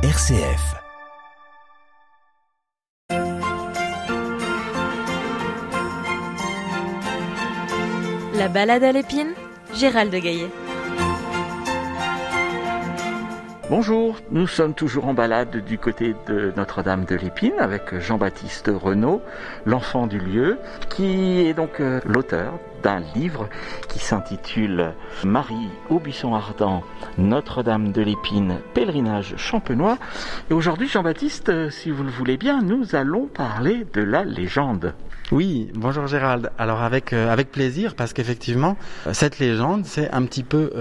RCF. La balade à l'épine, Gérald de Gaillet. Bonjour, nous sommes toujours en balade du côté de Notre-Dame de l'Épine avec Jean-Baptiste Renaud, l'enfant du lieu, qui est donc euh, l'auteur d'un livre qui s'intitule Marie au buisson ardent, Notre-Dame de l'Épine, pèlerinage champenois. Et aujourd'hui, Jean-Baptiste, euh, si vous le voulez bien, nous allons parler de la légende. Oui, bonjour Gérald. Alors avec euh, avec plaisir parce qu'effectivement euh, cette légende c'est un petit peu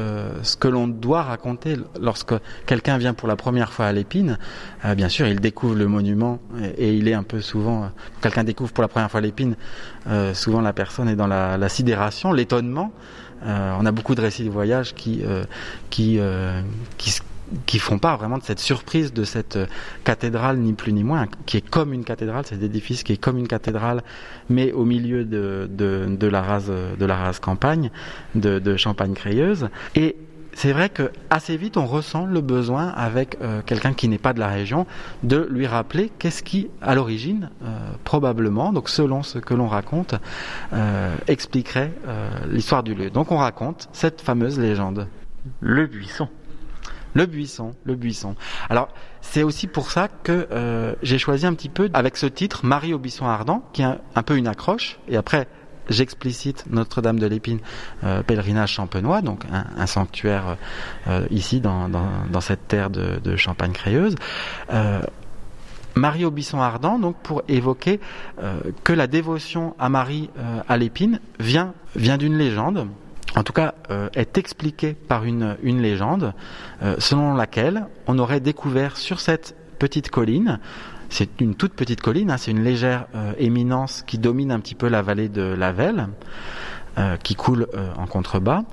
ce que l'on doit raconter lorsque quelqu'un vient pour la première fois à l'Épine. bien sûr, il découvre le monument et, il est un peu souvent quelqu'un découvre pour la première fois l'Épine. souvent la personne est dans la, la l'étonnement. on a beaucoup de récits de voyage qui qui qui qui font part vraiment de cette surprise de cette euh, cathédrale, ni plus ni moins, qui est comme une cathédrale, cet édifice qui est comme une cathédrale, mais au milieu de la rase de la rase campagne, de, de Champagne-Crayeuse. Et c'est vrai que assez vite on ressent le besoin avec euh, quelqu'un qui n'est pas de la région de lui rappeler qu'est-ce qui à l'origine euh, probablement donc selon ce que l'on raconte euh, expliquerait l'histoire du lieu. Donc on raconte cette fameuse légende. Le buisson. Le buisson, le buisson. Alors, c'est aussi pour ça que euh, j'ai choisi un petit peu avec ce titre Marie au buisson ardent, qui est un, peu une accroche. Et après, j'explicite Notre-Dame de l'Épine, euh, pèlerinage champenois, donc un, sanctuaire euh, ici dans, cette terre de, Champagne-Crayeuse. Marie au buisson ardent, donc pour évoquer que la dévotion à Marie à l'épine vient, vient d'une légende en tout cas, euh, est expliqué par une, légende euh, selon laquelle on aurait découvert sur cette petite colline, c'est une toute petite colline, hein, c'est une légère euh, éminence qui domine un petit peu la vallée de la Velle, qui coule en contrebas.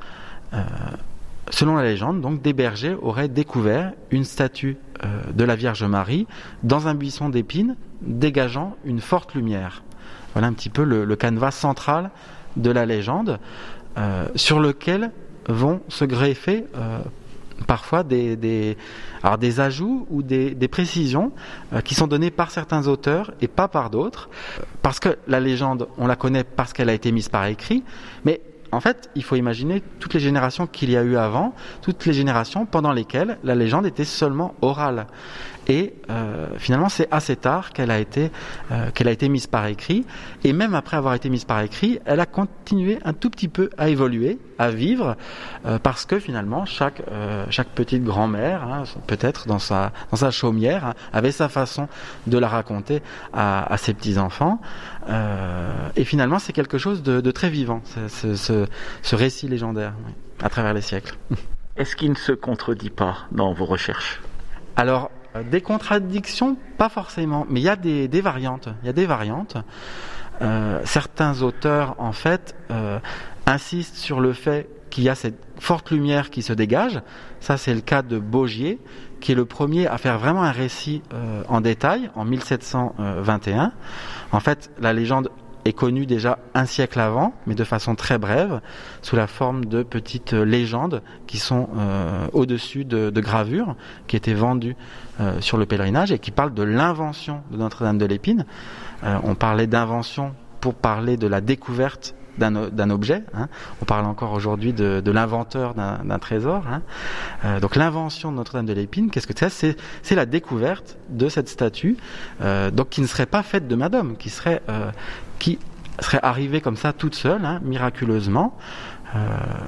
selon la légende, donc, des bergers auraient découvert une statue de la Vierge Marie dans un buisson d'épines dégageant une forte lumière. Voilà un petit peu le, le canevas central de la légende. Euh, sur lequel vont se greffer euh, parfois des, des, alors des ajouts ou des, des précisions euh, qui sont données par certains auteurs et pas par d'autres. Parce que la légende, on la connaît parce qu'elle a été mise par écrit, mais en fait, il faut imaginer toutes les générations qu'il y a eu avant, toutes les générations pendant lesquelles la légende était seulement orale. Et euh, finalement, c'est assez tard qu'elle a été euh, qu'elle a été mise par écrit. Et même après avoir été mise par écrit, elle a continué un tout petit peu à évoluer, à vivre, euh, parce que finalement, chaque chaque petite grand-mère, hein, peut-être dans sa dans sa chaumière, hein, avait sa façon de la raconter à, à ses petits enfants. et finalement, c'est quelque chose de, de très vivant, ce, ce, ce récit légendaire, à travers les siècles. Est-ce qu'il ne se contredit pas dans vos recherches? Alors, euh, des contradictions, pas forcément, mais il y a des, variantes. Il y a des variantes. Euh, certains auteurs, en fait, euh, insistent sur le fait qu'il y a cette forte lumière qui se dégage. Ça, c'est le cas de Bogier, qui est le premier à faire vraiment un récit en détail en 1721. En fait, la légende est connu déjà un siècle avant, mais de façon très brève, sous la forme de petites légendes qui sont euh, au-dessus de, gravures qui étaient vendues euh, sur le pèlerinage et qui parlent de l'invention de Notre-Dame de l'Épine. Euh, on parlait d'invention pour parler de la découverte d'un objet. Hein. On parle encore aujourd'hui de, l'inventeur d'un trésor. Hein. Donc l'invention de Notre-Dame de l'Épine, qu'est-ce que c'est? C'est la découverte de cette statue, donc qui ne serait pas faite de Madame, qui serait qui serait arrivée comme ça toute seule, hein, miraculeusement. Euh,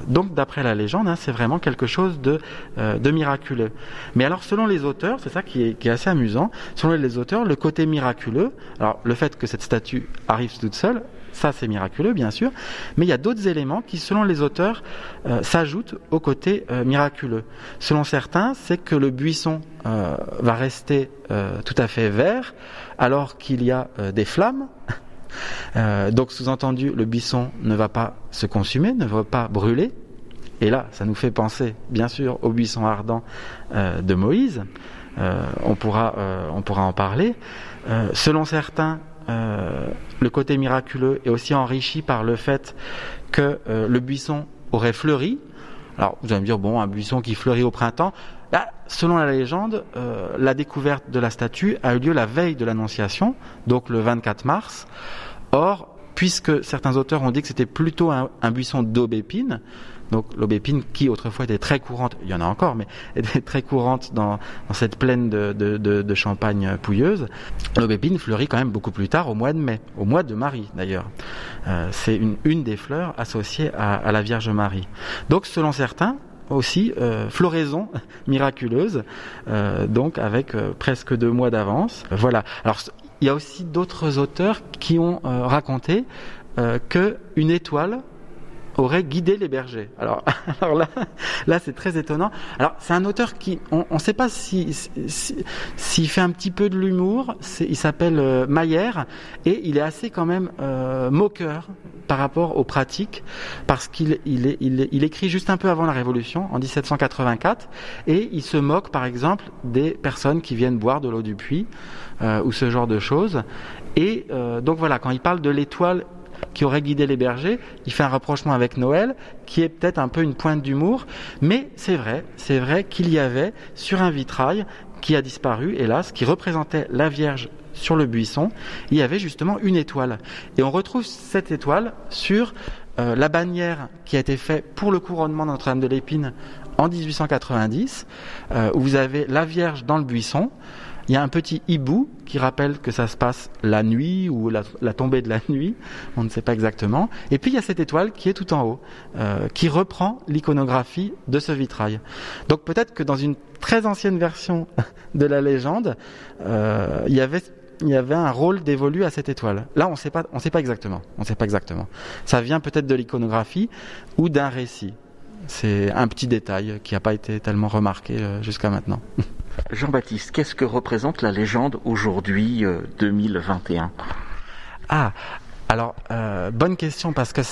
donc, d'après la légende, hein, c'est vraiment quelque chose de, euh, de miraculeux. Mais alors, selon les auteurs, c'est ça qui est, assez amusant. Selon les auteurs, le côté miraculeux, alors le fait que cette statue arrive toute seule, ça, c'est miraculeux, bien sûr. Mais il y a d'autres éléments qui, selon les auteurs, euh, s'ajoutent au côté miraculeux. Selon certains, c'est que le buisson va rester tout à fait vert alors qu'il y a des flammes. donc, sous-entendu, le buisson ne va pas se consumer, ne va pas brûler. Et là, ça nous fait penser, bien sûr, au buisson ardent de Moïse. on, pourra, on pourra en parler. selon certains, euh, le côté miraculeux est aussi enrichi par le fait que euh, le buisson aurait fleuri. Alors vous allez me dire, bon, un buisson qui fleurit au printemps, Là, selon la légende, euh, la découverte de la statue a eu lieu la veille de l'Annonciation, donc le 24 mars. Or, puisque certains auteurs ont dit que c'était plutôt un, buisson d'aubépine, donc l'aubépine qui autrefois était très courante, il y en a encore, mais était très courante dans, cette plaine de, champagne pouilleuse, l'aubépine fleurit quand même beaucoup plus tard, au mois de mai, au mois de Marie d'ailleurs. Euh, c'est une, des fleurs associées à, la Vierge Marie. Donc selon certains, aussi euh, floraison miraculeuse, euh, donc avec presque deux mois d'avance. Voilà. Alors il y a aussi d'autres auteurs qui ont raconté que une étoile aurait guidé les bergers. Alors, là, là c'est très étonnant. Alors c'est un auteur qui, on ne sait pas s'il si, si, fait un petit peu de l'humour. Il s'appelle euh, Maillère et il est assez quand même euh, moqueur par rapport aux pratiques parce qu'il il, il, il, écrit juste un peu avant la Révolution, en 1784, et il se moque par exemple des personnes qui viennent boire de l'eau du puits euh, ou ce genre de choses. Et euh, donc voilà, quand il parle de l'étoile qui aurait guidé les bergers. Il fait un rapprochement avec Noël, qui est peut-être un peu une pointe d'humour, mais c'est vrai, c'est vrai qu'il y avait sur un vitrail qui a disparu, hélas, qui représentait la Vierge sur le buisson, il y avait justement une étoile. Et on retrouve cette étoile sur euh, la bannière qui a été faite pour le couronnement de Notre-Dame de l'Épine en 1890, euh, où vous avez la Vierge dans le buisson. Il y a un petit hibou qui rappelle que ça se passe la nuit ou la, tombée de la nuit, on ne sait pas exactement. Et puis il y a cette étoile qui est tout en haut, euh, qui reprend l'iconographie de ce vitrail. Donc peut-être que dans une très ancienne version de la légende, euh, il y avait il y avait un rôle dévolu à cette étoile. Là, on sait pas, on sait pas exactement. On sait pas exactement. Ça vient peut-être de l'iconographie ou d'un récit. C'est un petit détail qui n'a pas été tellement remarqué euh, jusqu'à maintenant. Jean-Baptiste, qu'est-ce que représente la légende aujourd'hui, 2021 euh, Ah, alors, euh, bonne question parce que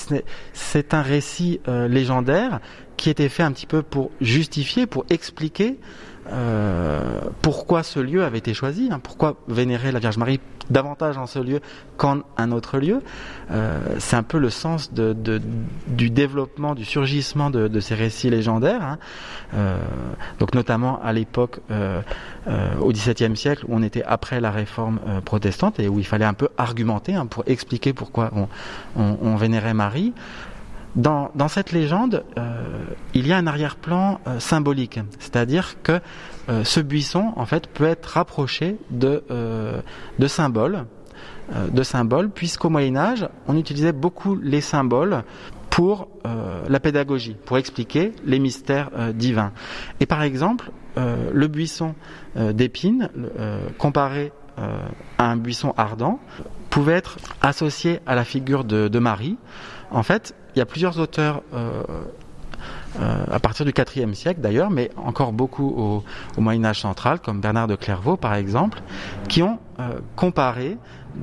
c'est un récit euh, légendaire qui était fait un petit peu pour justifier, pour expliquer pourquoi ce lieu avait été choisi, hein, pourquoi vénérer la Vierge Marie davantage en ce lieu qu'en un autre lieu. Euh, c'est un peu le sens du développement, du surgissement de, ces récits légendaires. Hein. Euh, donc notamment à l'époque, euh, au XVIIe siècle, où on était après la réforme protestante et où il fallait un peu argumenter hein, pour expliquer pourquoi on vénérait Marie. Dans, dans, cette légende, euh, il y a un arrière-plan euh, symbolique, c'est-à-dire que euh, ce buisson, en fait, peut être rapproché de, euh, de symboles, de symboles, puisqu'au Moyen Âge, on utilisait beaucoup les symboles pour la pédagogie, pour expliquer les mystères divins. Et par exemple, le buisson d'épines, comparé à un buisson ardent, pouvait être associé à la figure de, de Marie. En fait, il y a plusieurs auteurs euh, euh, à partir du IVe siècle d'ailleurs, mais encore beaucoup au, Moyen Âge central, comme Bernard de Clairvaux par exemple, qui ont euh, comparé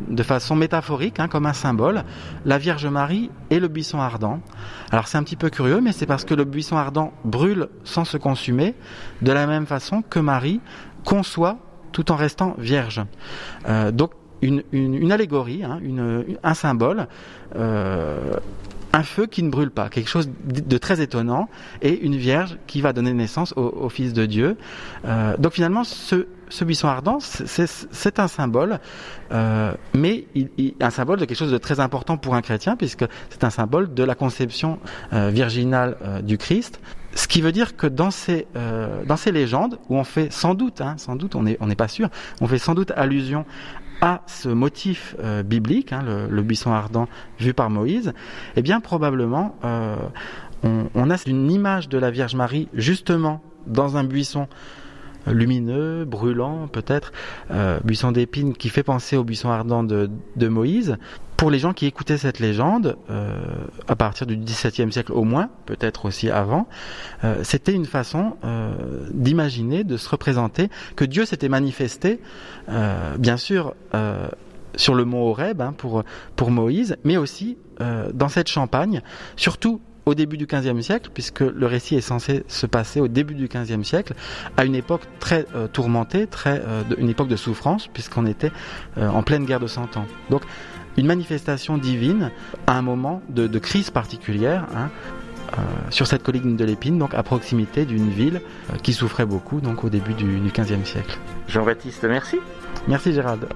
de façon métaphorique, hein, comme un symbole, la Vierge Marie et le buisson ardent. Alors c'est un petit peu curieux, mais c'est parce que le buisson ardent brûle sans se consumer, de la même façon que Marie conçoit tout en restant vierge. donc une, allégorie, hein, un symbole un feu qui ne brûle pas, quelque chose de très étonnant, et une vierge qui va donner naissance au, Fils de Dieu. Euh, donc finalement, ce, buisson ardent, c'est un symbole, euh, mais un symbole de quelque chose de très important pour un chrétien, puisque c'est un symbole de la conception euh, virginale du Christ. Ce qui veut dire que dans ces, dans ces légendes, où on fait sans doute, hein, sans doute, on n'est on pas sûr, on fait sans doute allusion à ce motif euh, biblique, hein, le, buisson ardent vu par Moïse, eh bien probablement euh, on, a une image de la Vierge Marie justement dans un buisson lumineux, brûlant peut-être, euh, buisson d'épines qui fait penser au buisson ardent de, de Moïse, pour les gens qui écoutaient cette légende, euh, à partir du XVIIe siècle au moins, peut-être aussi avant, euh, c'était une façon euh, d'imaginer, de se représenter que Dieu s'était manifesté, bien sûr, sur le mont Horeb hein, pour, pour Moïse, mais aussi dans cette Champagne, surtout au début du XVe siècle, puisque le récit est censé se passer au début du XVe siècle, à une époque très tourmentée, très, une époque de souffrance, puisqu'on était en pleine guerre de Cent Ans. Donc une manifestation divine à un moment de, crise particulière. Hein. sur cette colline de l'Épine, donc à proximité d'une ville qui souffrait beaucoup donc au début du, du 15e siècle. Jean-Baptiste, merci. Merci Gérald.